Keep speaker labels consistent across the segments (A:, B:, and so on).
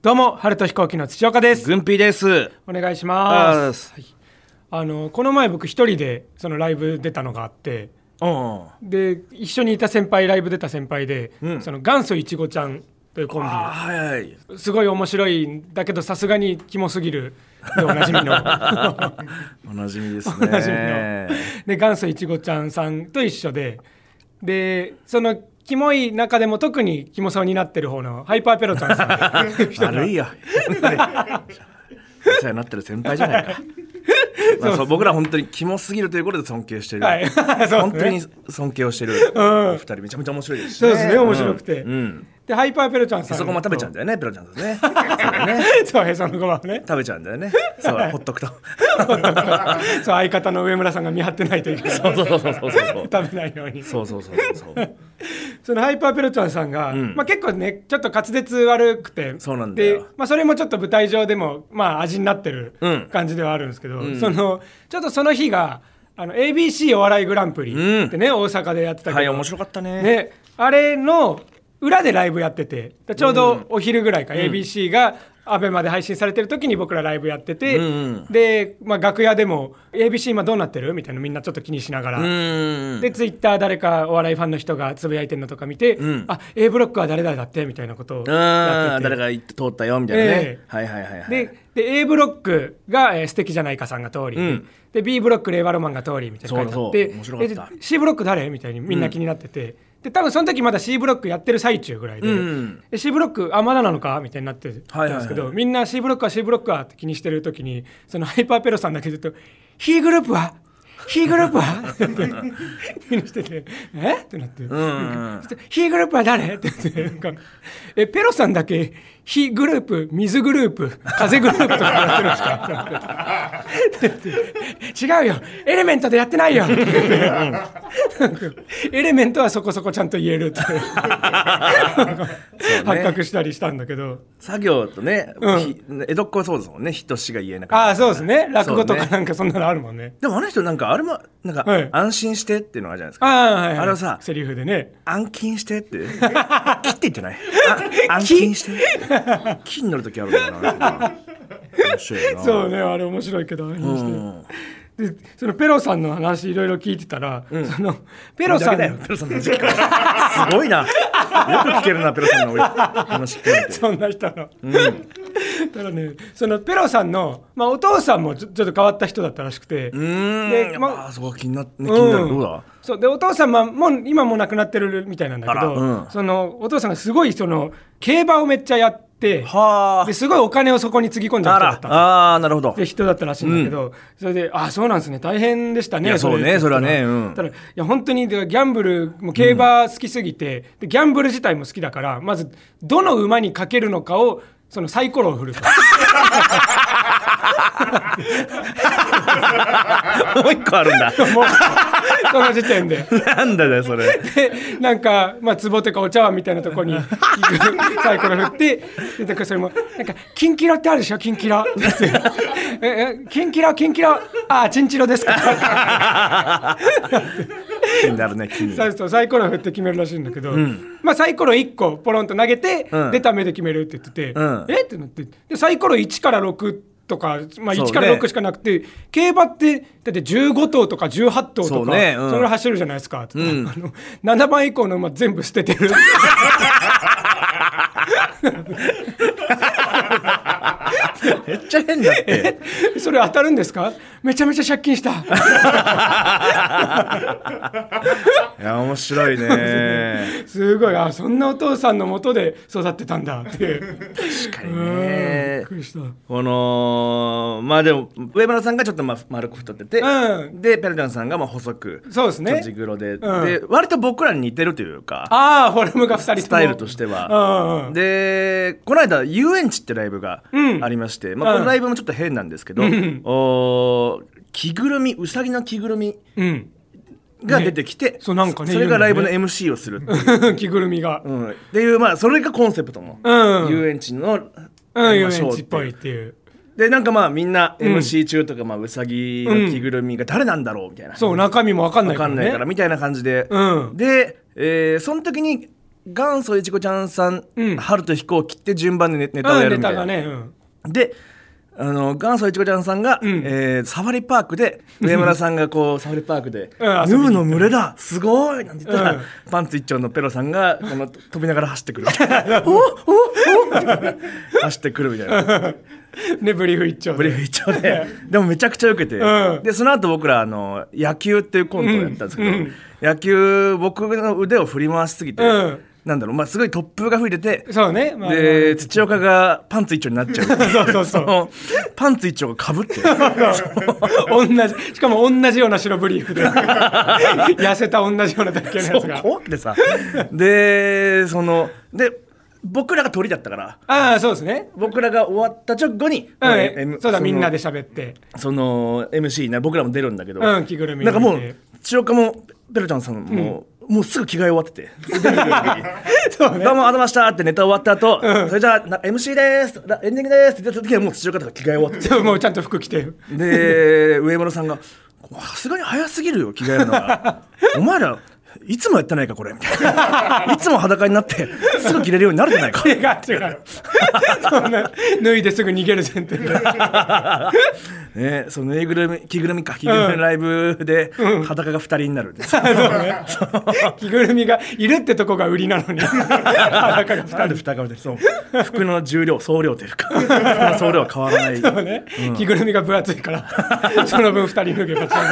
A: どうも春と飛行機の土岡です。
B: 軍ピーです。
A: お願いし
B: あ
A: ます。あのこの前僕一人でそのライブ出たのがあって
B: うん。
A: で一緒にいた先輩ライブ出た先輩で、
B: うん。
A: その元祖いちごちゃんというコンビ
B: あはいはい。
A: すごい面白いんだけどさすがにキモすぎるでおなじみの。
B: おなじみですね。
A: おなじみの。で元祖いちごちゃんさんと一緒で。でそのキモい中でも特にキモそうになってる方のハイパーペロちゃんさん
B: 悪いよ。お世話になってる先輩じゃないか。まあ、そう僕ら本当にキモすぎるということで尊敬してる。
A: はいね
B: 本当に尊敬をしてる。
A: ん
B: お二人めちゃめちゃ面白いですし、
A: そうですね面白くて
B: うん。うん
A: でハイパーペロちゃんさん
B: そこも食べちゃうんだよね、ペロちゃんですね。そう
A: へそのごまをね。
B: 食べちゃうんだよね。そう、ほっとくと。
A: そう相方の上村さんが見張ってないといけない。
B: そうそうそうそうそう。
A: 食べないように。
B: そうそうそうそうそ
A: のハイパーペロちゃんさんが、
B: ん。
A: まあ、結構ねちょっと滑舌悪くて。
B: そうなん
A: で、まあ、それもちょっと舞台上でも、まあ、味になってる
B: うん。
A: 感じではあるんですけど、
B: ん。
A: そのちょっとその日があの ABC お笑いグランプリってね、大阪でやってたけど、
B: はい、面白かったね。
A: ね、あれの裏でライブやっててちょうどお昼ぐらいか、ABC が ABEMA で配信されてる時に僕らライブやってて、
B: うんうん
A: で、まあ、楽屋でも「ABC 今どうなってる?」みたいなみんなちょっと気にしながら。
B: うん。
A: でツイッター誰かお笑いファンの人がつぶやいてるのとか見て、
B: ん。
A: あ A ブロックは誰々だって？みたいなことを
B: う
A: やってて。
B: ん誰が行って通ったよみたいなね、
A: ええ。
B: はいはいはいはい。
A: でで A ブロックが、えー素敵じゃないかさんが通り、
B: うん。
A: で B ブロック令和ロマンが通りみたいな書いてあって C ブロック誰？みたいにみんな気になってて、で多分その時まだ C ブロックやってる最中ぐらいで,、
B: うん
A: で C ブロックあまだなのか？みたいになってたんですけど、みんな C ブロックは C ブロックはって気にしてる時にそのハイパーペロさんだけずっと「ヒーグループは？ヒーグループは?」って気にしてて「え？っ?」てなって。ヒーグループは誰？って言ってなんかえペロさんだけ？ヒグループ水グループ風グループとかやってるんですか？違うよ。エレメントでやってないよ。エレメントはそこそこちゃんと言えるって。発覚したりしたんだけど。
B: 作業とね、
A: うん。
B: ひ江戸っ子はそうですもんね。人しが言えなかった。
A: ああそうですね。落語とかなんかそんなのあるもんね。
B: でもあの人なんかあれもなんか、
A: はい。
B: 安心してっていうのがあるじゃないですか。
A: ああはい、はい、
B: あれはさ
A: セリフでね。
B: 安心してって。切って言ってない？あ安心して。木に乗る時あるんだよないな。
A: そうねあれ面白いけど
B: うん。
A: でそのペロさんの話いろいろ聞いてたら、そのペロさん
B: だけだよペロさんの時間。すごいな。よく聞けるなペロさんの 話聞いて。
A: そんな人の。ただねそのペロさんの、まあ、お父さんもちょっと変わった人だったらしくて。でま
B: やっぱそこ気にな,、ね、気になる、どうだ？
A: そう。でお父さんはもう今もう亡くなってるみたいなんだけど、
B: うん。
A: そのお父さんがすごいその競馬をめっちゃやって
B: は
A: ですごいお金をそこにつぎ込んじゃった。の
B: あーなるほど。
A: って人だったらしいんだけど、それで「あそうなんですね。大変でしたね」
B: そうね。
A: れ
B: それはね。うん。
A: ただいや本当にでギャンブルも競馬好きすぎて、でギャンブル自体も好きだからまずどの馬にかけるのかをそのサイコロを振ると。
B: もう一個あるんだ。
A: もうその時点で。
B: なんだよそれ。
A: でなんか、まあ、壺とかお茶碗みたいなとこにサイコロ振ってでだからそれもなんか「キンキロってあるでしょキンキロ」って「ええキンキロキンキロ。ああチンチロですか」
B: 気になるね気に。
A: そうそうサイコロ振って決めるらしいんだけど、まあ、サイコロ1個ポロンと投げて、
B: うん。
A: 出た目で決めるって言ってて、
B: うん。
A: え？ってなってでサイコロ1から6とか、まあ、
B: そうね。
A: 1から6しかなくて、競馬ってだって15頭とか18頭とか
B: そうね。うん。
A: それ走るじゃないですか、って
B: ん。
A: あの7番以降の馬全部捨ててる
B: めっちゃ変だって。
A: それ当たるんですか？めちゃめちゃ借金した。
B: いや面白いね。
A: すごい。あそんなお父さんのもとで育ってたんだって。
B: 確かにね。
A: っくりした。
B: このまあでも上村さんがちょっとまあ丸く太ってて、
A: うん。
B: でペルダンさんがまあ細く
A: そうですね。
B: 土黒で、
A: うん。
B: で割と僕らに似てるというか
A: ああフォルムが2人
B: スタイルとしては。
A: うんうん
B: でこの間遊園地ってライブが
A: うん。
B: ありまして、まあ、
A: うん。
B: このライブもちょっと変なんですけど、
A: ん。
B: おー着ぐるみうさぎの着ぐるみ
A: うん。
B: が出てきて、
A: そうなんかね
B: それがライブの MC をする、
A: 着ぐるみが。
B: うん、っていうまあそれがコンセプトの、
A: うん。
B: 遊園地の、
A: うん。
B: まあ
A: 遊園地っぽいっていう。
B: でなんかまあみんな
A: うん。
B: MC 中とか、まあ、うさぎの着ぐるみが誰なんだろうみたいな、
A: そう中身も分かんない
B: わかんないから
A: ね
B: みたいな感じで、
A: うん。
B: で、えーその時に元祖いちごちゃんさん、
A: うん。
B: 春と飛行機って順番でネネタをやるみたいな、
A: タがね、うん、
B: であの元祖いちごちゃんさんが、
A: ん。
B: えーサファリパークで上村さんがこうサファリパークで「ヌ ーの群れだすごい!」なんて言ったら、
A: うん。
B: パンツ一丁のペロさんがこの飛びながら走ってくるみたいな「おおお走ってくるみたいな。
A: ねブリーフ一丁で。
B: ブリーフ一丁で。でもめちゃくちゃ受けて、
A: うん。
B: でその後僕らあの野球っていうコントをやったんですけど、
A: うん。うん。
B: 野球僕の腕を振り回しすぎて、
A: うん
B: なんだろう、まあ、すごい突風が吹いてて
A: そうね、まあ
B: で土岡がパンツ一丁になっちゃう。
A: そうそうそう。
B: のパンツ一丁がかぶって
A: 同じしかも同じような白ブリーフで。痩せた同じようなだけのやつが。
B: 怖くてさ。でそので僕らが鳥だったから。
A: ああそうですね。
B: 僕らが終わった直後に、
A: うん、
B: M
A: そうだ
B: の
A: みんなで喋って。
B: その MC ね僕らも出るんだけど、
A: うん着ぐるみ
B: なんかもう
A: 見て
B: 千代岡もペロちゃんさんも、もうすぐ着替え終わってて。
A: そうね
B: どうもあざましたってネタ終わった後、それじゃあな MC です。らエンディングです。って言った時はもう土岡とか着替え終わって。て
A: もうちゃんと服着て。
B: で上村さんが「さすがに早すぎるよ着替えるのが。お前らいつもやってないかこれ」みたいな「いつも裸になってすぐ着れるようになるじゃないか」
A: 違う。違う脱いですぐ逃げる前提で
B: ね、そのぬいぐるみ着ぐるみか着ぐるみのライブで裸が2人になるんです。よ、
A: 着ぐるみがいるってとこが売りなのに。裸が
B: なんで双顔でそう。服の重量総量というか。服の総量は変わらない。
A: そうね、着ぐるみが分厚いから その分二人脱げばちょう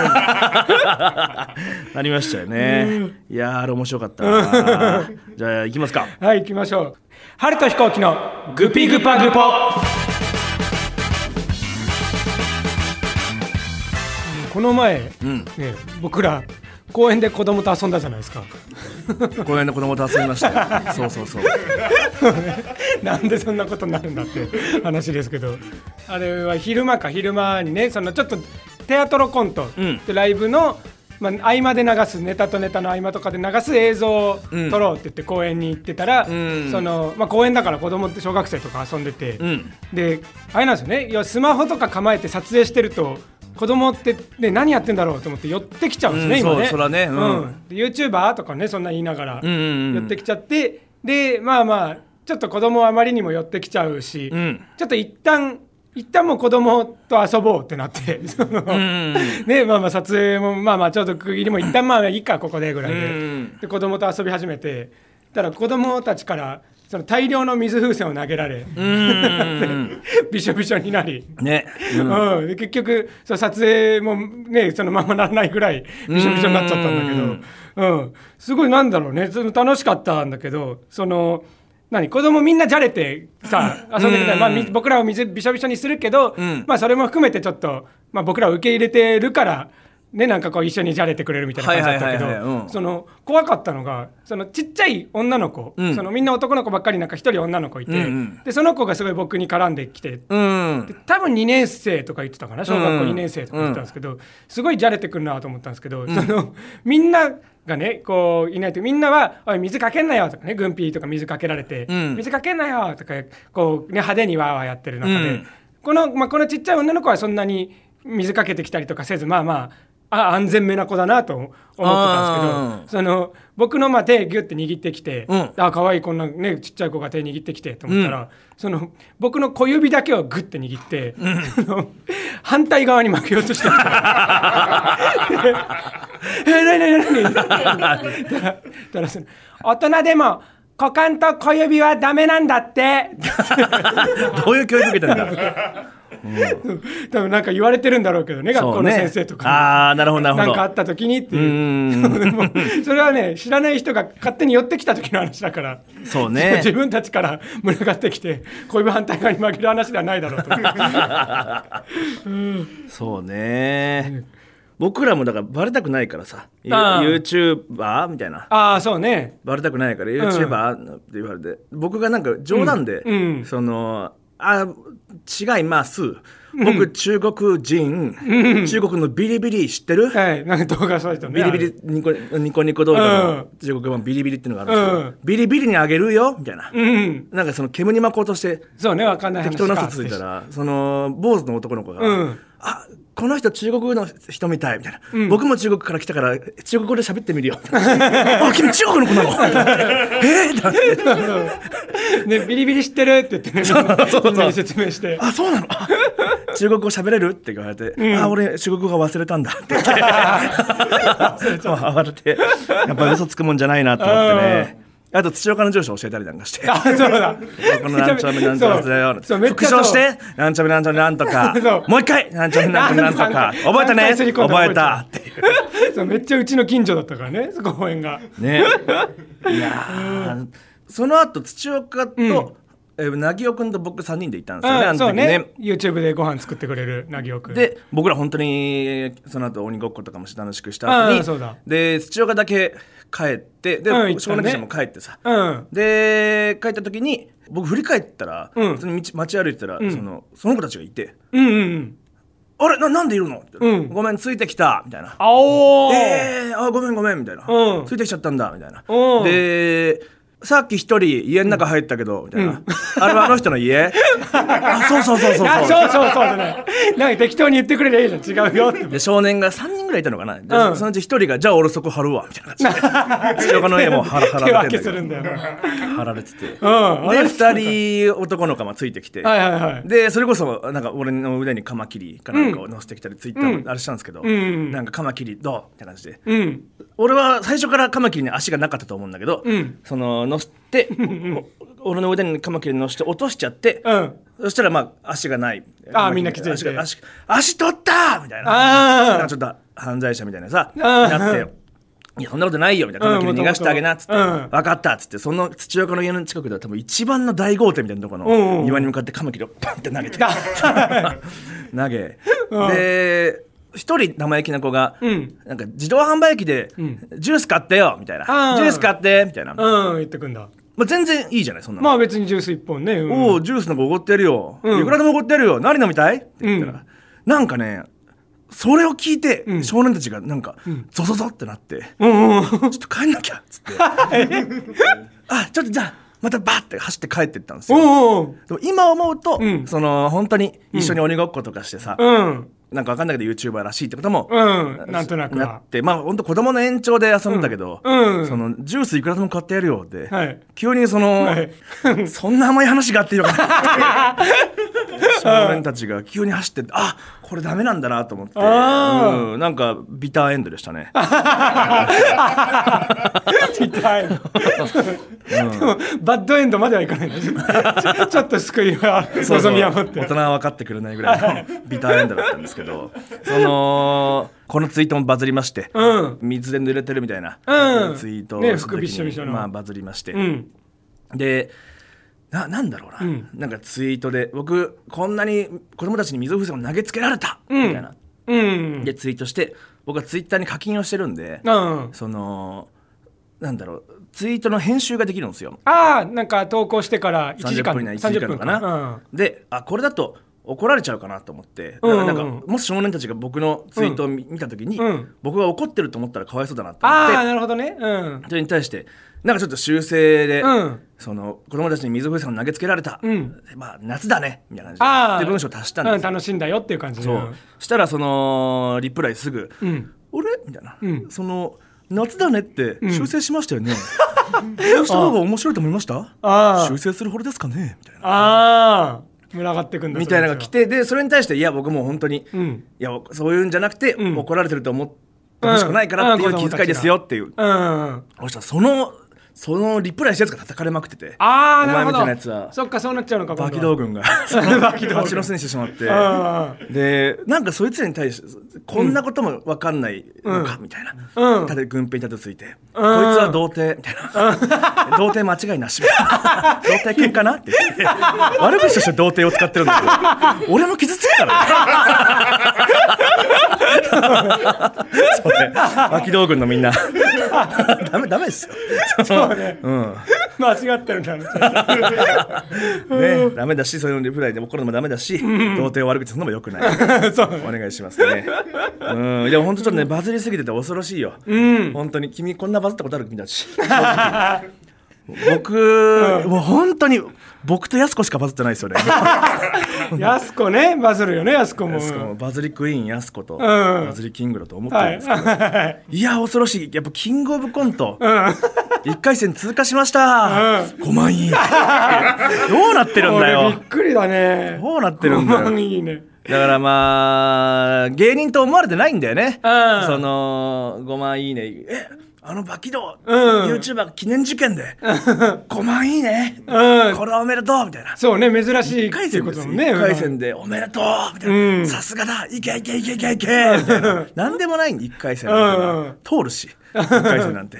B: なりましたよね。いやーあれ面白かった。なじゃあ行きますか。
A: はい行きましょう。春と飛行機のグピグパグポこの前、
B: ん。
A: ね、僕ら公園で子供と遊んだじゃないですか。
B: 公園の子供と遊びましたよ。そうそうそう。
A: なんでそんなことになるんだって話ですけど。あれは昼間か昼間にねそのちょっとテアトロコント
B: うん。
A: ライブの、まあ、合間で流すネタとネタの合間とかで流す映像を
B: うん。
A: 撮ろうって言って公園に行ってたら、
B: ん。
A: そのまあ、公園だから子供って小学生とか遊んでて、
B: うん。
A: であれなんですよね。いやスマホとか構えて撮影してると子供って、ね、何やってんだろうと思って寄ってきちゃうんですね、
B: うん
A: 今ね。
B: そらね。うん。
A: で YouTuber とかねそんな言いながら。
B: うんうんうん。
A: 寄ってきちゃって、でまあまあちょっと子供あまりにも寄ってきちゃうし、
B: うん。
A: ちょっと一旦一旦もう子供と遊ぼうってなって。ねまあまあ撮影もまあまあちょっと区切りも一旦まあいいかここでぐらいで,、
B: うん
A: で子供と遊び始めてたら子供たちからその大量の水風船を投げられ、
B: うん。
A: びしょびしょになり。
B: ね、うん。
A: うん、で結局その撮影もねそのままならないぐらいびしょびしょになっちゃったんだけど、うん、すごいなんだろうね。その楽しかったんだけどその何？子供みんなじゃれてさ遊んできたら、まあ、み僕らを水びしょびしょにするけど、
B: ん。
A: まあ、それも含めてちょっと、まあ、僕らを受け入れてるから。ね、なんかこう一緒にじゃれてくれるみたいな感じだったけどその怖かったのがそのちっちゃい女の子、
B: うん。
A: そのみんな男の子ばっかりなんか一人女の子いて、
B: うんうん。
A: でその子がすごい僕に絡んできて
B: うん
A: で多分2年生とか言ってたかな小学校
B: うん
A: 2年生とか言ってたんですけど、すごいじゃれてくるなと思ったんですけど、その みんながねこういないとみんなは「おい水かけんなよ」とかね軍ピーとか水かけられて「
B: うん
A: 水かけんなよ」とかこう、ね、派手にわーわーやってる中で、
B: うん。
A: このまあ、このちっちゃい女の子はそんなに水かけてきたりとかせずまあまああ安全めな子だなと思ってたんですけどその僕のまあ手ギュッて握ってきて、
B: うん。
A: あ可愛いこんなねちっちゃい子が手握ってきてと思ったら、その僕の小指だけをグッて握って、その反対側に負けようとしてた え何何何だからだからその大人でも股間と小指はダメなんだって。
B: どういう教育受けたんだ
A: 多分なんか言われてるんだろうけどね学校の先生とかに。
B: ああなるほどなるほど。
A: なんかあった時にって
B: う
A: いう。
B: ん。
A: でもそれはね知らない人が勝手に寄ってきた時の話だから。
B: そうね。
A: 自分たちから群がってきて小指反対側に曲げる話ではないだろうと。
B: そうね。僕らもだからバレたくないからさ。ユ
A: あー
B: YouTuber みたいな。
A: ああそうね。
B: バレたくないから YouTuber って言われて、僕がなんか冗談で、
A: うん。うん。
B: そのあ違います。僕中国人、中国のビリビリ知ってる、
A: はい。なんか動画そうですよね。
B: ビリビリニコニコニコ動画の中国版ビリビリっていうのがあるんですけど、
A: うん。
B: ビリビリにあげるよ？みたいな、
A: うん。
B: なんかその煙に巻こうとして
A: そうねわかんない話
B: 適当な嘘ついたらその坊主の男の子が「
A: うん。
B: あこの人中国の人みたいみたいな、僕も中国から来たから中国語で喋ってみるよ。あ君中国の子なの？えー、だって。
A: ねビリビリ知ってるって言ってねみんなに説明して。
B: あそうなの？あ中国語喋れるって言われて、あ俺中国語が忘れたんだ。って言って慌てて。やっぱ嘘つくもんじゃないなと思ってねあと土岡の上司教えたりなんかして。
A: あそうだ。
B: このなんちゃらなんちゃらだよ。
A: そうめっちゃそう。
B: 復唱してなんちゃらなんちゃらなんとか。
A: そう。
B: もう一回なんちゃらなんちゃらなんとか。覚えたね？
A: 何回すり込んだ
B: 覚えたっていう
A: そうめっちゃうちの近所だったからね。公園が。
B: ね。いやーその後土岡と、えー、凪くんと僕3人で行ったんですよね、あの時
A: うんそうね。
B: ね
A: YouTube でご飯作ってくれるなぎおくん。
B: で僕ら本当にその後鬼ごっことかも楽しくした後に
A: うんそうだ。
B: で土岡だけ帰ってで、
A: うん
B: 少年たちも帰ってさ、
A: うん。
B: で帰った時に僕振り返ったら、
A: うん。
B: 普通に道街歩いてたら、
A: ん。
B: そのその子たちがいて。
A: うんうんうん「
B: あれななんでいるの?」って
A: うん。
B: ごめんついてきた」みたいな。
A: あおー。
B: えー、あごめんごめん。みたいな、
A: うん。
B: ついてきちゃったんだ。みたいな、
A: うん。
B: でさっき一人家の中入ったけど、みたいな、あれはあの人の家？あそうそうそうそう
A: あ
B: そう。
A: そうそうそうじゃないなんか適当に言ってくれりゃいいじゃん。違うよって。
B: で少年が3人ぐらいいたのかな、で
A: うん。
B: そのうち一人が「じゃあ俺そこ貼るわ」みたいな感じ。での家も貼られてんだけど。
A: けするんだよな。
B: 貼られてて、
A: うん
B: で2人男の子もついてきて、
A: はいはいはい。
B: でそれこそなんか俺の腕にカマキリかなんかを乗せてきたり、ツイッターもあれしたんですけど、
A: ん
B: なんかカマキリどう？みたいな感じで。
A: うん。
B: 俺は最初からカマキリに足がなかったと思うんだけど、
A: うん。
B: その乗せてお俺の腕にカマキリ乗せて落としちゃって、
A: うん。
B: そしたらまあ足がない。
A: あーみんな気づいて。
B: 足が足足取ったみたいな。
A: あ
B: ちょっと犯罪者みたいなさなって いやそんなことないよみたいな。カマキリ逃がしてあげなっつって、
A: うん。
B: 分かったっつって。その土岡の家の近くでは多分一番の大豪邸みたいなとこの庭に向かってカマキリをパンって投げて。投げ。で一人生意気な子が、
A: うん。
B: なんか自動販売機で、ジュース買ってよみたいな。ジュース買ってみたいな、ま
A: うん言ってくんだ。
B: あ、全然いいじゃないそんなの、
A: まあ別にジュース一本ねうん。
B: おおジュースなんかおごってやるよ、
A: うん。
B: いくらでもおごってやるよ。何飲みたい？って言ったら、
A: うん。
B: なんかねそれを聞いて、
A: ん。
B: 少年たちがなんか、ゾゾゾってなって、
A: うんうん。
B: ちょっと帰んなきゃっつって。あちょっとじゃあまたバッて走って帰ってったんですよ、でも今思うと、
A: うん。
B: その本当に一緒に鬼ごっことかしてさ、
A: うん
B: なんかわかんないけど YouTuber らしいってことも、
A: うんなんとなく
B: な
A: は
B: ってまあ本当子供の延長で遊んだけど、
A: うん。うん
B: そのジュースいくらでも買ってやるよって、
A: はい。
B: 急にその、
A: はい。
B: そんな甘い話があっていいのかな少年たちが急に走ってあこれダメなんだなと思って、
A: あ
B: うん、なんかビターエンドでしたね。
A: 痛いでもバッドエンドまではいかないちょちょっと救いは
B: そうそう。
A: 望みは持って。
B: 大人は分かってくれないぐらいのビターエンドだったんですけどそのこのツイートもバズりまして、
A: うん。
B: 水で濡れてるみたいな、
A: うん。
B: ツイートを
A: ね
B: した時に
A: 服びっしょびしょの。
B: まあ、バズりまして、
A: うん。
B: でななんだろうな、
A: うん。
B: なんかツイートで僕こんなに子供たちに水風船を投げつけられた、みたいな。
A: うん。
B: でツイートして僕はツイッターに課金をしてるんで、
A: うん。
B: そのなんだろうツイートの編集ができるんですよ。
A: ああなんか投稿してから1時
B: 30
A: 間
B: 分以内1時間かな、であこれだと怒られちゃうかなと思って、
A: うんうんうん。
B: なんかもし少年たちが僕のツイートを見,、見た時に、
A: うん。
B: 僕が怒ってると思ったらかわいそうだなと思って。
A: ああなるほどね。うん。
B: それに対してなんかちょっと修正で、
A: うん。
B: その子供たちに水風船を投げつけられた、
A: うん。
B: まあ夏だねみたいな
A: あ
B: 感
A: あ
B: じでで文章を足したんですよ、
A: うん楽しんだよっていう感じで。
B: そう。したらそのリプライすぐ
A: うん「
B: 俺?」みたいな、
A: うん。
B: その「夏だね」って
A: ん。
B: 修正しましたよね、そうした方が面白いと思いました？
A: ああ
B: 修正するほどですかね？みたいな。
A: ああ群がってくんだ
B: みたいなのが来てでそれに対していや僕もう本当に、
A: うん。
B: いやそういうんじゃなくて、
A: うん。
B: 怒られてると思ってほしくないからっていう
A: うんうん
B: 気遣いですよっていう、
A: うん。
B: そしたらそのそのリプライしたやつが叩かれまくってて。
A: ああなるほど。
B: お前みたいなやつは。
A: そっかそうなっちゃうのか
B: バキ道
A: 具
B: 軍が。
A: バキ道軍。
B: 蜂の巣にしてしまって。
A: うん。
B: でなんかそいつらに対してこんなことも分かんないのか、
A: うん。
B: みたいな、
A: うん。
B: ただ軍兵に立てついて、こいつは童貞？みたいな、童貞間違いなしみたいな。童貞犬かな？って言って。悪口として童貞を使ってるんだけど。俺も傷つくからねそれバキ道軍のみんな。ダメダメですよ。そう
A: ね。
B: うん。
A: 間違ってるんだ
B: ね、ダメだしそういうリプライで怒るのもダメだし、童貞を悪口するのもよくない。
A: そう
B: お願いしますね。うん。でも本当ちょっとねバズりすぎてて恐ろしいよ、
A: うん。
B: 本当に君こんなバズったことある？君たち正直僕、もう本当に僕とやす子しかバズってないですよね。
A: やすこね。バズるよねやす
B: 子も。バズりクイーンやす子と、
A: ん。
B: バズりキングだと思ってるん
A: はい
B: ですけど、
A: はい。
B: い、や恐ろしい。やっぱキングオブコント、1回戦通過しました、5万いい。ね どうなってるんだ
A: 俺び
B: よ
A: っくりだね。
B: どうなってるんだよ。
A: 5万いいね。
B: だからまあ芸人と思われてないんだよね、
A: うん。
B: その5万いいね。えあのバキドー、
A: うん
B: YouTuber 記念受験で5万いいね、
A: うん。
B: これはおめでとうみたいな。
A: そうね珍しい
B: 1回戦で
A: ね。
B: 1回戦でおめでとうみたいな、
A: うん。
B: さすがだいけいけいけいけいけみたいな。なんでもないん1回戦通るし1回戦なんて。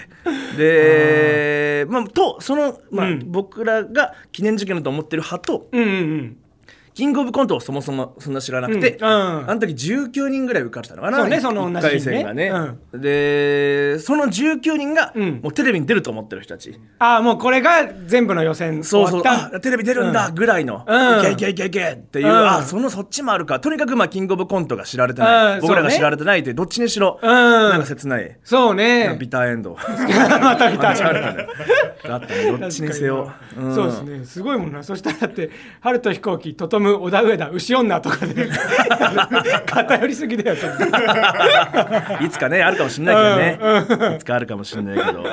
B: でまあ とその、まあ
A: うん。
B: 僕らが記念受験だと思ってる派と
A: うんうんうん
B: キングオブコントをそもそもそんな知らなくて、
A: うん。うん
B: あの時19人ぐらい受かってたのかな。
A: そうねその同じ
B: 1回戦がね、
A: う
B: でその19人が、
A: うん。
B: もうテレビに出ると思ってる人たち。
A: ああもうこれが全部の予選
B: そうそう。
A: 終わった。
B: あテレビ出るんだぐらいの、
A: うん。
B: いけいけいけいけっていう、
A: うん。
B: あそのそっちもあるか。とにかくまあキングオブコントが知られてない、
A: うん
B: 僕らが知られてないってどっちにしろ、
A: うん。
B: なんか切ない、
A: そうね。
B: ビターエンド。
A: また見た
B: あったね。だったね。どっちにせよ、ん
A: そうですね。すごいもんな。そしたらだって春と飛行機トトム織田上田牛女とかで。偏りすぎだよ
B: いつかねあるかもしれないけどね。いつかあるかもしれないけど。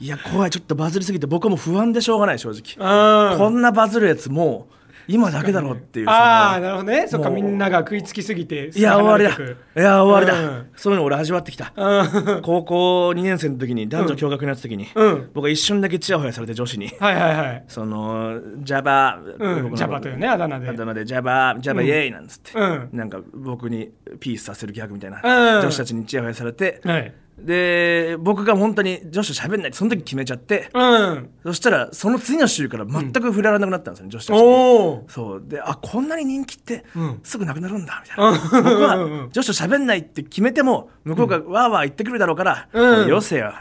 B: いや怖い。ちょっとバズりすぎて僕はもう不安でしょうがない正直。
A: うん。
B: こんなバズるやつもう今だけだろうっていう
A: ああなるほどね。そっかみんなが食いつきすぎて
B: いや終わりだ。いや終わりだ、
A: うん
B: そういうの俺味わってきた。高校2年生の時に男女共学になった時に、
A: うん。
B: 僕は一瞬だけチヤホヤされて女子に。
A: はいはいはい。
B: そのジャバ
A: ジャバというねあだ名で。
B: あだ名でジャバジャバイエーイなんつって、
A: うん。
B: なんか僕にピースさせるギャグみたいな、
A: うん。
B: 女子たちにチヤホヤされて、
A: はい
B: で僕が本当に女子と喋んないってその時決めちゃって、
A: うん。
B: そしたらその次の週から全く触れられなくなったんですよね、女子たちそう。であこんなに人気って
A: うん。
B: すぐなくなるんだみたいな、僕は女子と喋んないって決めても向こうがわーわー言ってくるだろうから、
A: うん。
B: よせよ。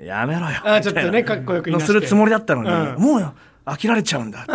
B: やめろよ。
A: あちょっとねかっこよく
B: するつもりだったのに、
A: うん。
B: もうよ飽きられちゃうんだ。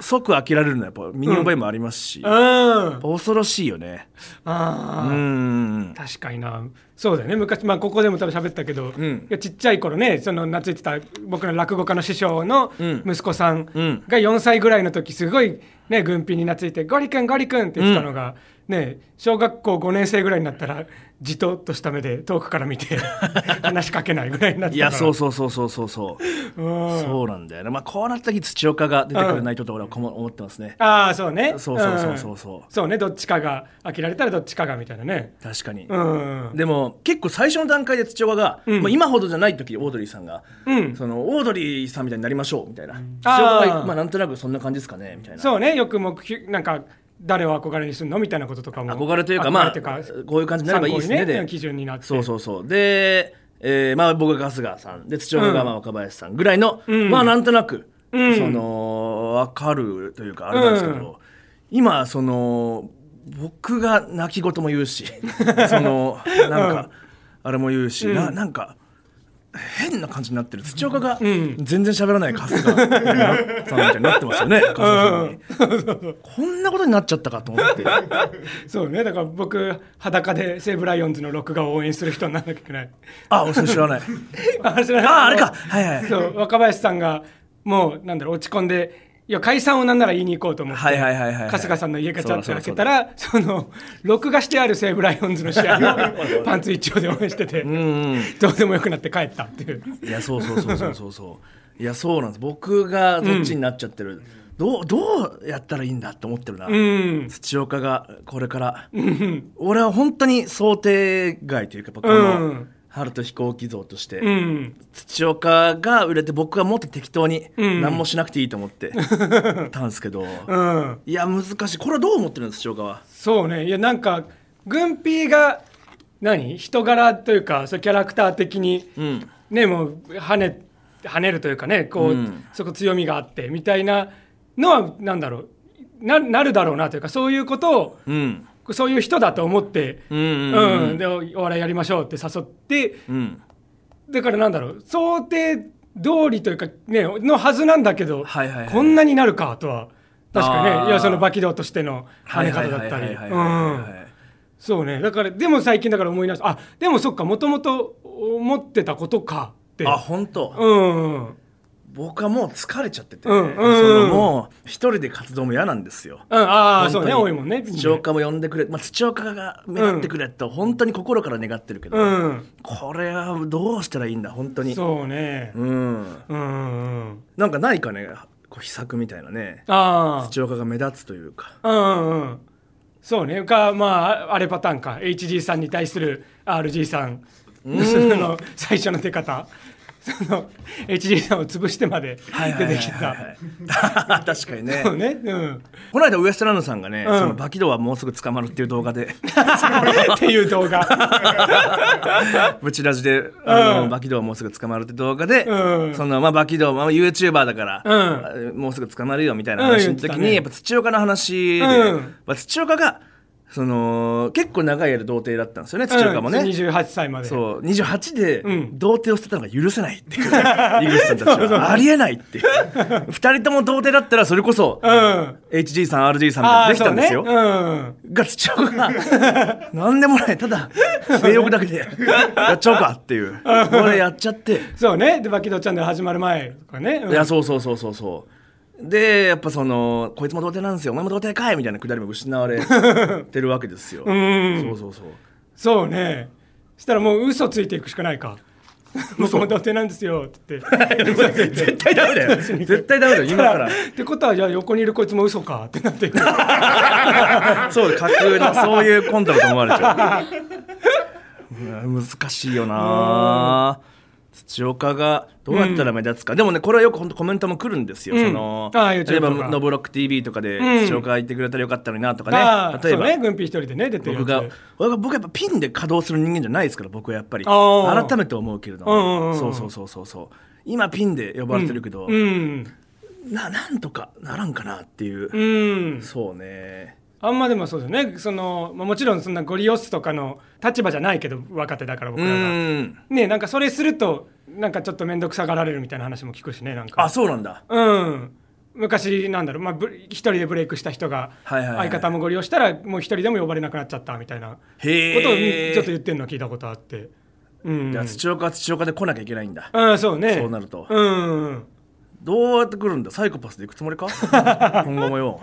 B: 即飽きられるのはやっぱ身に覚えもありますし、
A: うん。
B: 恐ろしいよね。う
A: あ。あ
B: ん。
A: 確かにな。そうだよね。昔、まあ、ここでも多分喋ったけど、
B: ん。
A: いやちっちゃい頃ねその懐いてた僕の落語家の師匠の
B: うん。
A: 息子さん
B: うん。
A: が4歳ぐらいの時すごいね軍ピに懐いて「ゴリくんゴリくん」って言ってたのが、ね小学校5年生ぐらいになったらじとっとした目で遠くから見て 話しかけないぐらいになって
B: いやそうそうそうそうそうそう。
A: うん。
B: そうなんだよね。まあこうなった時土岡が出てくれないとと俺はこも思ってますね。
A: ああそうね。
B: そうそうそうそうそう。
A: うん。そうねどっちかが飽きられたらどっちかがみたいなね。
B: 確かに、
A: うん。
B: でも結構最初の段階で土岡が、
A: うん。
B: まあ、今ほどじゃない時オードリーさんが、
A: うん。
B: そのオードリーさんみたいになりましょうみたいな、土岡がまあなんとなくそんな感じですかねみたいな。
A: そうねよく目標なんか誰を憧れにするのみたいなこととかも。
B: 憧れというかまあこういう感じになればいいですね。
A: ね基準になって。
B: そうそうそう。で、えーまあ、僕が春日さん。で土岡がまあ若林さんぐらいの、
A: うん。
B: まあなんとなく、
A: うん。
B: その分かるというかあれなんですけど、
A: うん。
B: 今その僕が泣き言も言うし そのなんか、あれも言うし、ななんか変な感じになってる。土岡が
A: ん。
B: 全然喋らない春日 さんみたいになってますよね。こんなことになっちゃったかと思って。
A: そうね。だから僕裸で西武ライオンズの録画を応援する人にならなきゃいけない。
B: あ俺それ知らない。
A: あ知らない。
B: ああれか。はいはい。
A: そう若林さんがもうなんだろう落ち込んでいや解散をなんなら言いに行こうと思って、
B: はいはいはいはいはい。
A: 春日さんの家ガチャって開けたらその録画してある西武ライオンズの試合を パンツ一丁で応援してて、
B: うんうん。
A: どうでもよくなって帰ったっていう。
B: いやそうそうそうそうそう。そういやそうなんです。僕がそっちになっちゃってる、どうどうやったらいいんだって思ってるな、
A: うん。
B: 土岡がこれから、俺は本当に想定外というかこの、
A: うん
B: 春と飛行機像として、
A: うん。
B: 土岡が売れて僕はもっと適当に
A: うん。
B: 何もしなくていいと思って たんですけど、
A: うん。
B: いや難しい。これはどう思ってるんです土岡は。
A: そうね。いやなんか軍ピーが何？人柄というかそうキャラクター的に
B: うん。
A: ねもう跳ね跳ねるというかねこう、
B: うん。
A: そこ強みがあってみたいなのはなんだろう。ななるだろうなというかそういうことを
B: うん
A: そういう人だと思って、
B: うんうん
A: う
B: うん。ん
A: でお笑いやりましょうって誘って
B: うん。
A: だからなんだろう想定通りというかねのはずなんだけど、
B: はいはいはい。
A: こんなになるかとは確かねいやそのバキドとしての跳ね方だったり。そうね。だからでも最近だから思い出すあでもそっかもともと思ってたことかって。
B: あ本当、
A: うん
B: 僕はもう疲れちゃってて、
A: うんうん
B: そのもう一人で活動も嫌なんですよ。
A: うんああ
B: 本当に。
A: そうね多いもんね
B: 土岡も呼んでくれ、まあ、土岡が目立ってくれと本当に心から願ってるけど、
A: うん。
B: これはどうしたらいいんだ本当に。
A: そうね。
B: うん。
A: うんうん
B: なんかないかねこう秘策みたいなね。
A: ああ
B: 土岡が目立つというか。
A: うんうん。そうね。かまああれパターンか。HG さんに対する RG さん。の最初の出方その HG さんを潰してまで出てきた。
B: た 確かにね。
A: そうね。うん。
B: この間ウエストランドさんがね、
A: うん。
B: そのバキドはもうすぐ捕まるっていう動画で。
A: っていう動画。
B: ブチラジで、あの
A: うん。
B: バキドはもうすぐ捕まるって動画で、
A: うん。
B: そのまあバキド、まあ、YouTuber だから、
A: うん。
B: もうすぐ捕まるよみたいな話の時に、
A: ね。
B: やっぱ土岡の話で、
A: うん。
B: まあ、土岡がその結構長い間童貞だったんですよね土岡もね。
A: うん28歳まで。
B: そう。28で
A: うん。
B: 童貞を捨てたのが許せないっていう井口さんたちは。ありえないっていう。2人とも童貞だったらそれこそ
A: うん。
B: HG さん RG さんみたいなのできたんですよ、
A: あーそうね。
B: が土岡が。何でもない。ただ性欲だけで。やっちゃおうかっていう。これやっちゃって。
A: うんそうね。でバキドチャンネル始まる前とかね。うん。
B: いやそうそうそうそうそうでやっぱそのこいつも童貞なんですよ。お前も童貞かいみたいなくだりも失われ てるわけですよ、
A: うん。
B: そうそうそう。
A: そうね。したらもう嘘ついていくしかないか。僕も童貞なんですよ。って言って。
B: 絶対ダメだよ。絶対ダメだよ今から。
A: ってことはじゃあ横にいるこいつも嘘か？ってなっていく。
B: そう架空のそういうコントだと思われちゃう。難しいよな土岡がどうやったら目立つか、でもねこれはよく本当コメントも来るんですよ、
A: うん。
B: その
A: ああ YouTube
B: 例えば
A: とか「
B: ノブロック TV」とかで
A: うん
B: 土岡がいてくれたらよかったのになとかね、例えば、
A: ね軍備一人でね出て
B: 僕が僕やっぱピンで稼働する人間じゃないですから僕はやっぱり。改めて思うけれど
A: うんうんうん
B: もそうそうそうそうそう。今ピンで呼ばれてるけど、
A: うん。
B: ななんとかならんかなっていう、
A: うん。
B: そうね
A: あんまでもそうですよね。その、まあ、もちろんそんなゴリ押すとかの立場じゃないけど若手だから僕
B: う
A: らが。
B: ん。
A: ねなんかそれするとなんかちょっと面倒くさがられるみたいな話も聞くしねなんか。
B: あそうなんだ。
A: うん。昔なんだろう、まあ、ブ一人でブレイクした人が相方もご利用したらもう一人でも呼ばれなくなっちゃったみたいなことをちょっと言ってるの聞いたことあって。うん。
B: じゃあ土岡は土岡で来なきゃいけないんだ。
A: うんそうね。
B: そうなると。
A: うん。
B: どうやって来るんだ？サイコパスで行くつもりか？今後もよ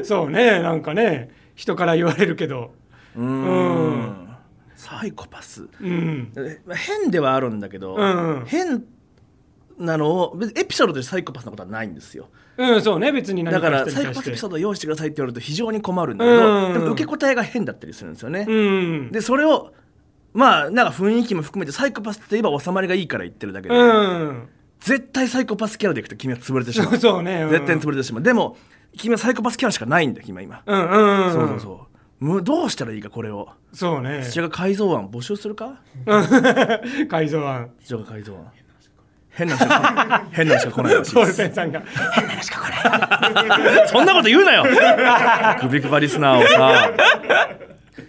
A: そうねなんかね人から言われるけど。
B: うーん。サイコパス。
A: うん。
B: 変ではあるんだけど、
A: うん。
B: 変なのを別にエピソードでサイコパスなことはないんですよ。
A: うんそうね別に何
B: だからサイコパスエピソードを用意してくださいって言われると非常に困るんだけど、
A: うん。
B: でも受け答えが変だったりするんですよね、
A: うん。
B: でそれをまあなんか雰囲気も含めてサイコパスって言えば収まりがいいから言ってるだけで、
A: うん。
B: 絶対サイコパスキャラでいくと君は潰れてしまう。
A: そうねうん。
B: 絶対に潰れてしまう。でも君はサイコパスキャラしかないんだよ君は今、
A: うんうん
B: そうそうそう。むどうしたらいいかこれを。
A: そうね。
B: 土屋が改造案募集するか？
A: 改造案。
B: 土屋が改造案。変な人が変な人が来ないらしい
A: ボール
B: です
A: ペンさんが。
B: そんなこと言うなよ。首配りリスナーをさ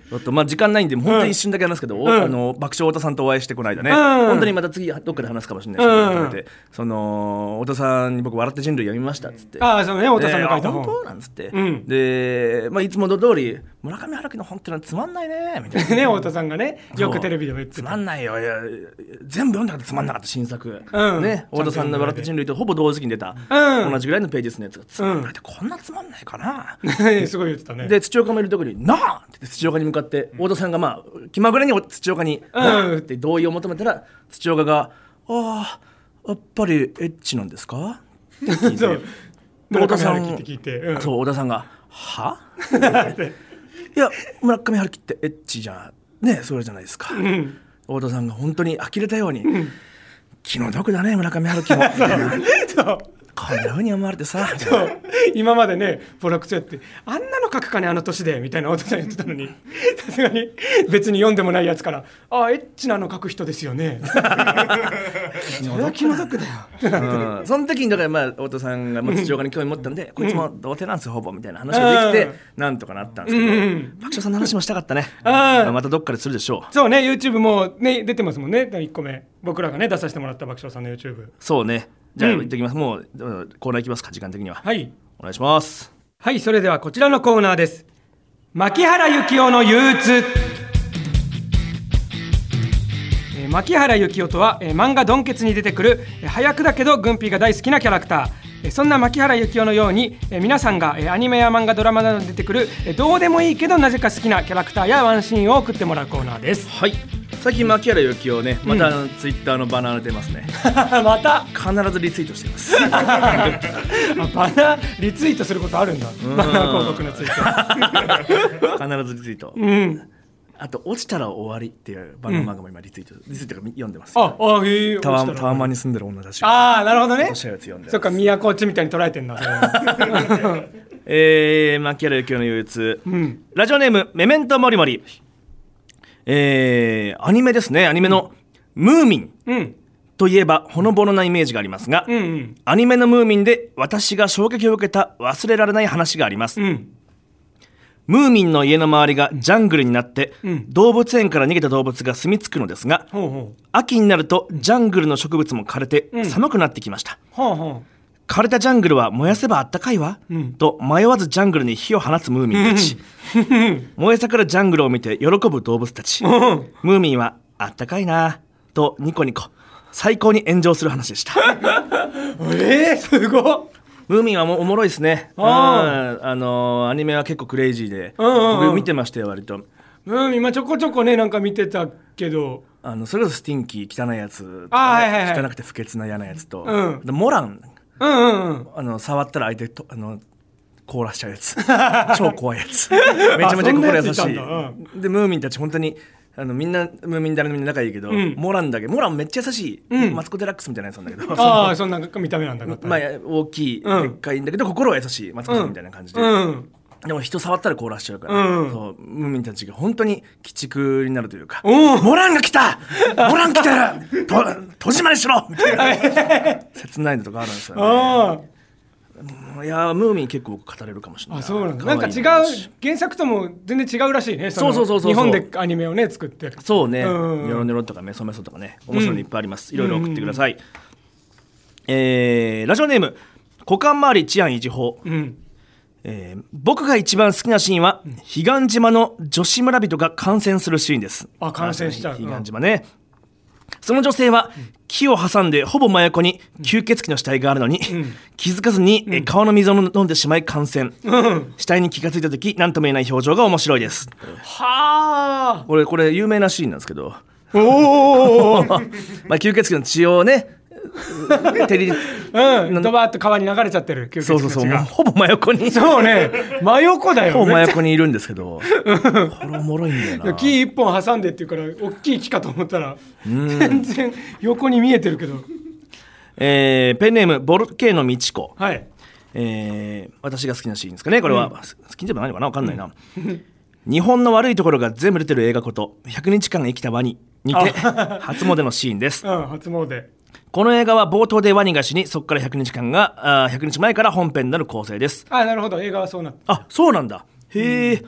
B: ちょっとまあ時間ないんで本当に一瞬だけ話すけど、お
A: うん。
B: あの爆笑太田さんとお会いしてこの間ね、
A: うん。
B: 本当にまた次どっかで話すかもしれないです。けど、
A: うん。
B: その太田さんに僕「笑って人類」読みましたっつって。
A: ああそうね太田さんの書いた本
B: 当？なんつって、
A: うん。
B: で、まあ、いつもの通り「村上春樹の本ってのはつまんないね」みたいな。
A: ね太田さんがねよくテレビでも言って
B: つ
A: た
B: まんないよ。いや全部読んだからつまんなかった新作、
A: うん。
B: ね太田さんの「笑って人類」とほぼ同時期に出た、
A: うん。
B: 同じぐらいのページ数のやつがつまんない。ってこんなつまんないかな、
A: すごい言ってたね。
B: で土岡もいるところに「なあ!」って土岡に向かって太田さんがまあ気まぐれに土岡に「なあ!」って同意を求めたら土岡が「ああやっぱりエッチなんですか?」って聞いて。
A: そう。って聞いて、うん。
B: そう太田さんが「は?」いや村上春樹ってエッチじゃねそれじゃないですか、
A: ん。
B: 太田さんが本当に呆れたように「気の毒だね村上春樹も」みたいな
A: そう
B: こんなふうに思われてさ
A: 今までねボロクソやってあんなの書くかねあの年でみたいな太田さん言ってたのに。さすがに別に読んでもないやつから「あエッチなの書く人ですよね」それは気の毒だよ。
B: うん、その時にだからまあ太田さんがまあ土岡に興味持ったんで、こいつも童貞なんですよほぼみたいな話ができて、
A: うん。
B: なんとかなったんですけど、
A: うん。
B: 爆笑さんの話もしたかったね、またどっかでするでしょう。
A: そうね YouTube もね出てますもんね1個目。僕らがね出させてもらった爆笑さんの YouTube
B: そうねじゃあ
A: うん。
B: 行ってきます、もううんコーナー行きますか時間的には、
A: はい。
B: お願いします。
A: はいそれではこちらのコーナーです。牧原幸雄の憂鬱、牧原幸雄とは、えー漫画「ドンケツ」に出てくる、えー早くだけど軍ピーが大好きなキャラクター。えーそんな牧原幸雄のように、えー皆さんが、えーアニメや漫画ドラマなどに出てくる、えーどうでもいいけどなぜか好きなキャラクターやワンシーンを送ってもらうコーナーです。
B: はい最近牧原幸雄ねまたツイッターのバナー出ますね。
A: また？
B: 必ずリツイートしてます。
A: あバナリツイートすることあるんだ。バナ広告のツイート。
B: 必ずリツイート。
A: うん。
B: あと落ちたら終わりっていうバナー漫画も今リツイート、リツイートが読んでます。
A: ああへえ
B: タワタワマンに住んでる女たちが
A: ああなるほどね。
B: 落ちたやつ読んでます
A: そっか都落ちみたいに捉えてんだ
B: えー、牧原幸雄の憂鬱、
A: うん。
B: ラジオネームメメントモリモリえー、アニメですね。アニメの、ムーミン。
A: うん。
B: といえばほのぼのなイメージがありますが、
A: うんうん。
B: アニメのムーミンで私が衝撃を受けた忘れられない話があります、
A: うん。
B: ムーミンの家の周りがジャングルになって、
A: うん。
B: 動物園から逃げた動物が住み着くのですが
A: ほうほう。
B: 秋になるとジャングルの植物も枯れて
A: うん。
B: 寒くなってきました、
A: ほうほ
B: 枯れたジャングルは燃やせばあったかいわ、
A: うん。
B: と迷わずジャングルに火を放つムーミンたち、燃え盛るジャングルを見て喜ぶ動物たち、
A: ううん。
B: ムーミンはあったかいな。とニコニコ。最高に炎上する話でした。
A: えー、すごっ。
B: ムーミンはもうおもろいですね。うん。
A: あ
B: あのーアニメは結構クレイジーで、僕見てましたよ割と。
A: うん今ちょこちょこねなんか見てたけど。
B: あのそれこそスティンキー汚いやつ
A: あはいはいはい。
B: 汚くて不潔な嫌なやつと、
A: うん。
B: でモラン
A: うんうんうん。
B: あの触ったら相手とあの凍らしちゃうやつ。超怖いやつ。めちゃめちゃ心優しい。
A: ついたん
B: でムーミンたち本当にあのみんなムーミン誰のみんな仲いいけど、
A: ん。
B: モランだけモランめっちゃ優しい、
A: うん。
B: マツコ・デラックスみたいなやつなんだけど。
A: ああそんな見た目なんだ
B: まあ大きい、
A: うん。
B: でっかいんだけど心は優しいマツコさんみたいな感じで、
A: うん
B: でも人触ったら凍らしちゃうから、
A: うん。
B: そうムーミンたちが本当に鬼畜になるというかモランが来た モラン来てると戸締まりしろみたいな切ないのとかあるんですよね。
A: あ
B: いやームーミン結構語れるかもしれない。
A: あそうなんだ
B: 可愛
A: ないんか違う
B: し
A: 原作とも全然違うらしいねの
B: そうそうそうそう
A: 日本でアニメをね作って。
B: そうね、
A: うん。
B: ニョロニョロとかメソメソとかね面白いのいっぱいあります、いろいろ送ってください、えーラジオネーム股間周り治安維持法、
A: うん
B: えー僕が一番好きなシーンは、彼岸島の女子村人が感染するシーンです。
A: あ感染しちゃう。
B: 彼岸島ね、その女性は木を挟んでほぼ真横に吸血鬼の死体があるのに、気づかずに、え川の水を飲んでしまい感染、
A: うん。
B: 死体に気がついた時何とも言えない表情が面白いです。
A: はあ。
B: これこれ有名なシーンなんですけど。
A: おお
B: まあ吸血鬼の血をね照り
A: うん。ドバーッと川に流れちゃってる。
B: そうそうそう。ほぼ真横に。
A: そうね。真横だよ
B: ほぼ真横にいるんですけど。これおもろいんだよな。
A: ゃ木一本挟んでっていうから大きい木かと思ったら全然横に見えてるけど。
B: えーペンネームボルケーノミチコ
A: はい。
B: えー私が好きなシーンですかねこれは、好きでもないのかな分かんないな、日本の悪いところが全部出てる映画こと100日間生きたワニにて初詣のシーンです。
A: うん初詣
B: この映画は冒頭でワニが死にそこから100日間があー100日前から本編になる構成です。
A: あなるほど。映画はそうなって
B: あそうなんだ。へえ、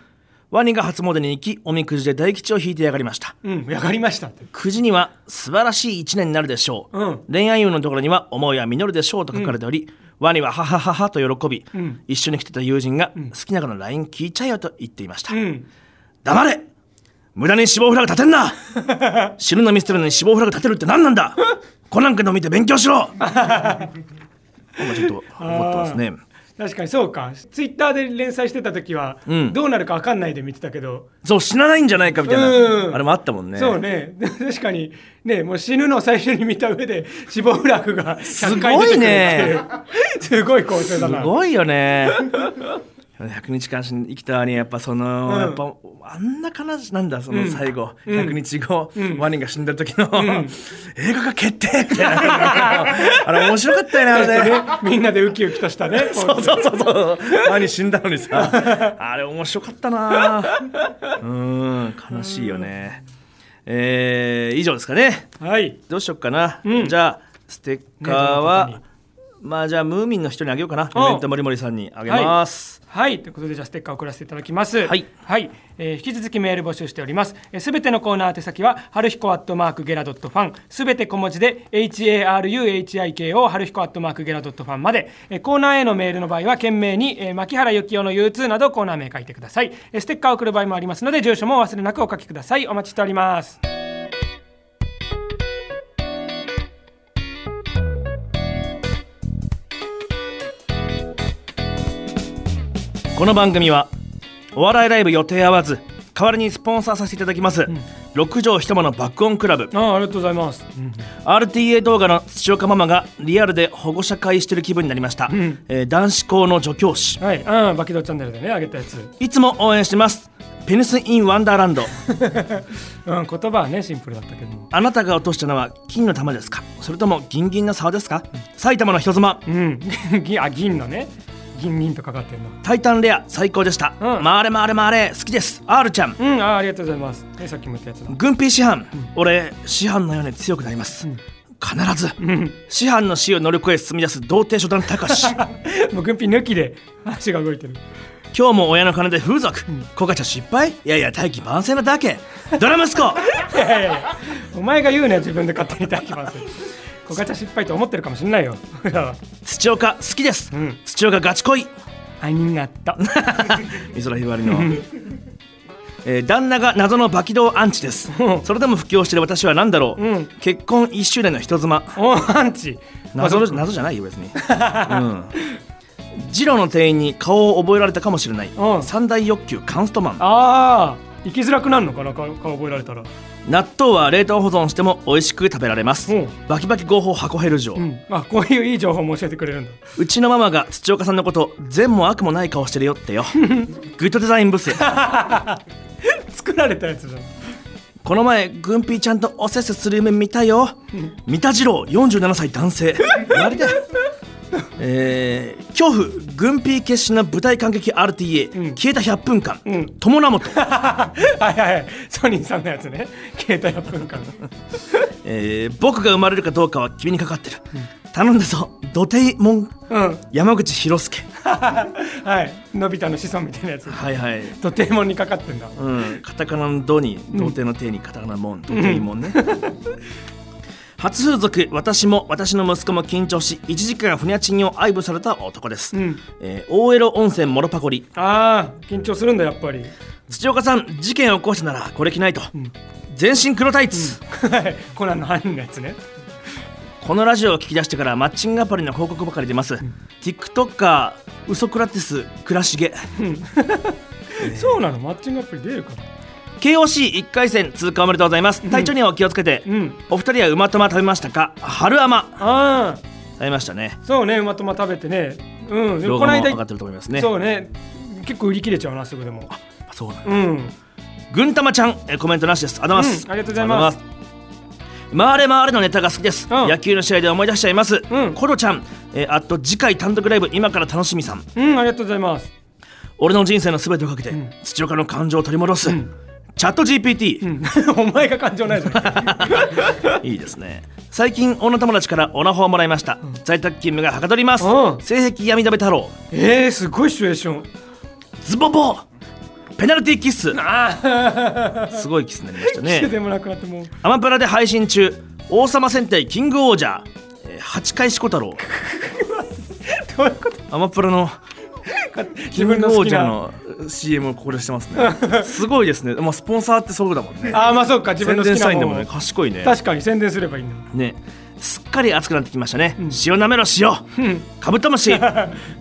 B: ワニが初詣に行きおみくじで大吉を引いてやがりました。
A: うんやがりました
B: くじには素晴らしい一年になるでしょう、
A: うん。
B: 恋愛運のところには思いは実るでしょうと書かれており、ワニはははははと喜び、
A: ん。
B: 一緒に来てた友人が、好きな子の LINE 聞いちゃえよと言っていました、
A: うん。
B: 黙れ。無駄に死亡フラグ立てんな。死ぬの見捨てるのに死亡フラグ立てるって何なんだコナン君の見て勉強しろ。今ちょっと怒ってますね。
A: 確かにそうか。ツイッターで連載してた時は、
B: うん。
A: どうなるか分かんないで見てたけど、
B: そう死なないんじゃないかみたいな、
A: うん。
B: あれもあったもんね。
A: そうね。確かに。ねもう死ぬのを最初に見た上で死亡フラグが100回出てくるっていう。すごい構成だな。
B: すごいよね100日間生きたにやっぱその、
A: うん。
B: やっぱあんな悲しなんだその最後、
A: うん。
B: 100日後、
A: うん。
B: ワニが死んだ時の、映画が決定みたいな。あれ面白かったよねあれね。
A: ねみんなでウキウキとしたね
B: そうそうそうそう。ワニ死んだのにさ。あれ面白かったな。うん悲しいよね。えー、以上ですかね。
A: はい。
B: どうしよっかな、
A: うん。
B: じゃあステッカーは、
A: の方に？
B: まあじゃあムーミンの人にあげようかな。
A: お
B: イベントもりもりさんにあげます、
A: はい。ということでじゃあステッカーを送らせていただきます。
B: はい、
A: えー引き続きメール募集しております。すべ、全てのコーナー宛先ははるひこアットマークゲラドットファン。すべて小文字で HARUHIKO はるひこアットマークゲラドットファンまで、えーコーナーへのメールの場合は懸命に、えー、牧原幸雄の U2 などコーナー名書いてください、えーステッカーを送る場合もありますので住所もお忘れなくお書きください。お待ちしております
B: この番組はお笑いライブ予定合わず代わりにスポンサーさせていただきます、六畳一間の爆音クラブ。
A: ああありがとうございます、うん
B: RTA 動画の土岡ママがリアルで保護者会してる気分になりました、
A: ん。
B: えー男子校の助教師。
A: はい。うんバキドーチャンネルでねあげたやつ。
B: いつも応援してます。ペニス・イン・ワンダーランド。
A: うん言葉はねシンプルだったけども。
B: あなたが落としたのは金の玉ですか？それとも銀銀の沢ですか、埼玉の人妻。
A: うん。銀 あ銀のね銀銀とかかってんの。
B: タイタンレア最高でした、
A: うん。
B: 回れ回れ回れ好きです。R ちゃん。
A: うんあありがとうございます。ねさっきも言ったやつだ。
B: 軍備師範、俺師範のように強くなります、必ず、
A: うん。
B: 師範の死を乗り越え進み出す童貞初段高し。
A: もう軍備抜きで足が動いてる。
B: 今日も親の金で風俗、コカちゃん失敗？いやいや大器晩成なだけ。ドラ息子。
A: いやいやいやお前が言うね自分で勝手に抱きます小ガチャ失敗と思ってるかもしれないよ。
B: 土岡好きです、
A: ん。
B: 土岡ガチ恋。
A: ありがとう。
B: 美空ひばりの、えー旦那が謎のバキドーアンチです。
A: う。ん
B: それでも布教してる私は何だろう、
A: うん。
B: 結婚1周年の人妻。
A: おアンチ。
B: 謎謎じゃないよ別に。うん。ジローの店員に顔を覚えられたかもしれない、
A: うん。
B: 三大欲求カンストマン。
A: ああ生きづらくなるのかな顔顔覚えられたら
B: 納豆は冷凍保存しても美味しく食べられます、
A: うん。
B: バキバキ合法箱ヘル城、
A: う
B: うん。
A: あこういういい情報も教えてくれるんだ。
B: ちのママが土岡さんのこと善も悪もない顔してるよってよ。グッドデザインブス
A: 作られたやつじゃん。
B: この前軍ピーちゃんとおせっせする夢見たよ。三田次郎47歳男性。割でえー、恐怖軍ピー決死の舞台感激 RTA、
A: うん。
B: 消えた100分間、
A: うん。
B: 友名本、
A: はいはいはい。ソニーさんのやつね。携帯1分間。
B: えー僕が生まれるかどうかは君にかかってる、頼んだぞ土手もん
A: うん。
B: 山口博介。
A: はい。のび太の子孫みたいなやつ。
B: はいはい。
A: とてもにかかってんだ。
B: うん、カタカナの「ド」に童貞の「手」にカタカナの「モン」童貞もんね、初風俗私も私の息子も緊張し1時間ふにゃちんを愛撫された男です、
A: うん。
B: えー大江戸温泉モロパコリ。
A: ああ緊張するんだやっぱり。
B: 土岡さん事件を起こしたならこれ着ないと、全身黒タイツ、
A: はい。コナンの犯人のやつね。
B: このラジオを聞き出してからマッチングアプリの広告ばかり出ます、TikToker ウソクラティス倉重
A: そうなの？マッチングアプリ出るかな？
B: KOC1 回戦通過おめでとうございます。体調にはお気をつけて、
A: うん。
B: お二人はうまとま食べましたか？春甘
A: ああ。
B: 食べましたね。
A: そうねうまとま食べてね。うん。この間
B: 画も上がってると思いますね。
A: そうね。結構売り切れちゃうなすぐでも。
B: あそうなんだ。
A: うん。
B: ぐんたまちゃんえコメントなしです。ありがとうございます、
A: うん。ありがとうございます。
B: 回れ回れのネタが好きです、
A: うん。
B: 野球の試合で思い出しちゃいます、
A: うん。
B: コロちゃんえあと次回単独ライブ今から楽しみさん。
A: うんありがとうございます。
B: 俺の人生の全てをかけて、
A: ん。
B: 土岡の感情を取り戻す、
A: ん
B: チャット GPT、
A: うん。お前が感情ないじゃん。
B: いいですね。最近女友達からオナホをもらいました、在宅勤務がはかどります、
A: うん。
B: 性癖闇鍋太郎。
A: えー、すごいシチュエーション。
B: ズボボ。ペナルティーキッス すごいキスになりました
A: ね。
B: アマプラで配信中。王様戦隊キングオージャー、えー、八海四股太郎。
A: どういうこと？
B: アマプラのキ
A: 自分の好きな
B: ジャーの CM をここでしてますね。すごいですね、まあ、スポンサーってそうだもんね。
A: ああまあそうか。自分
B: 宣
A: の好きなも
B: んね賢いね。
A: 確かに宣伝すればいいんだ。
B: ね。すっかり暑くなってきましたね、塩なめろ塩
A: うん。
B: カブトムシ。
A: ま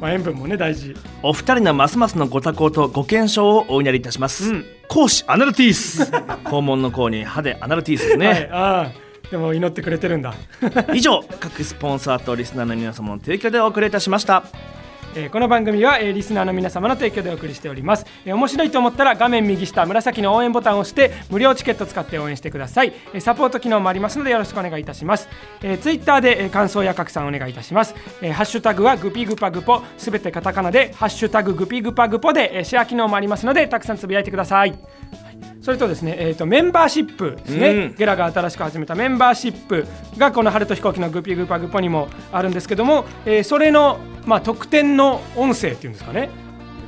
A: あ塩分もね大事。
B: お二人のますますのご多幸とご健勝をお祈りいたします、
A: うん。
B: 講師アナルティース。肛門の甲に歯でアナルティースですね、
A: はい。ああでも祈ってくれてるんだ。
B: 以上各スポンサーとリスナーの皆様の提供でお送りいたしました
A: えこの番組は、えリスナーの皆様の提供でお送りしております、え面白いと思ったら画面右下紫の応援ボタンを押して無料チケット使って応援してください、えサポート機能もありますのでよろしくお願いいたします、えー、ツイッターで、え感想や拡散お願いいたします、えハッシュタグはグピグパグポすべてカタカナでハッシュタググピグパグポで、えシェア機能もありますのでたくさんつぶやいてください。それとですね、えー、とメンバーシップですね、
B: うん。
A: ゲラが新しく始めたメンバーシップがこの春と飛行機のグピグパグポにもあるんですけども、えーそれの、まあ、特典の音声っていうんですかね。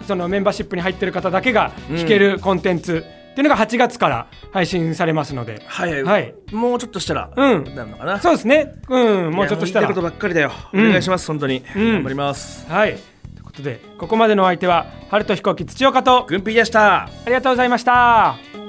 A: そのメンバーシップに入ってる方だけが聞けるコンテンツっていうのが8月から配信されますので、
B: はい、
A: はい。
B: もうちょっとしたら、
A: うん。
B: なるのかな。
A: そうですね。うん。もうちょっとしたら。
B: いいことばっかりだよ、
A: うん
B: お願いします。本当に、
A: うん
B: 頑張ります。
A: はいことでここまでのお相手は春と飛行機土岡と
B: 軍ピーでした。
A: ありがとうございました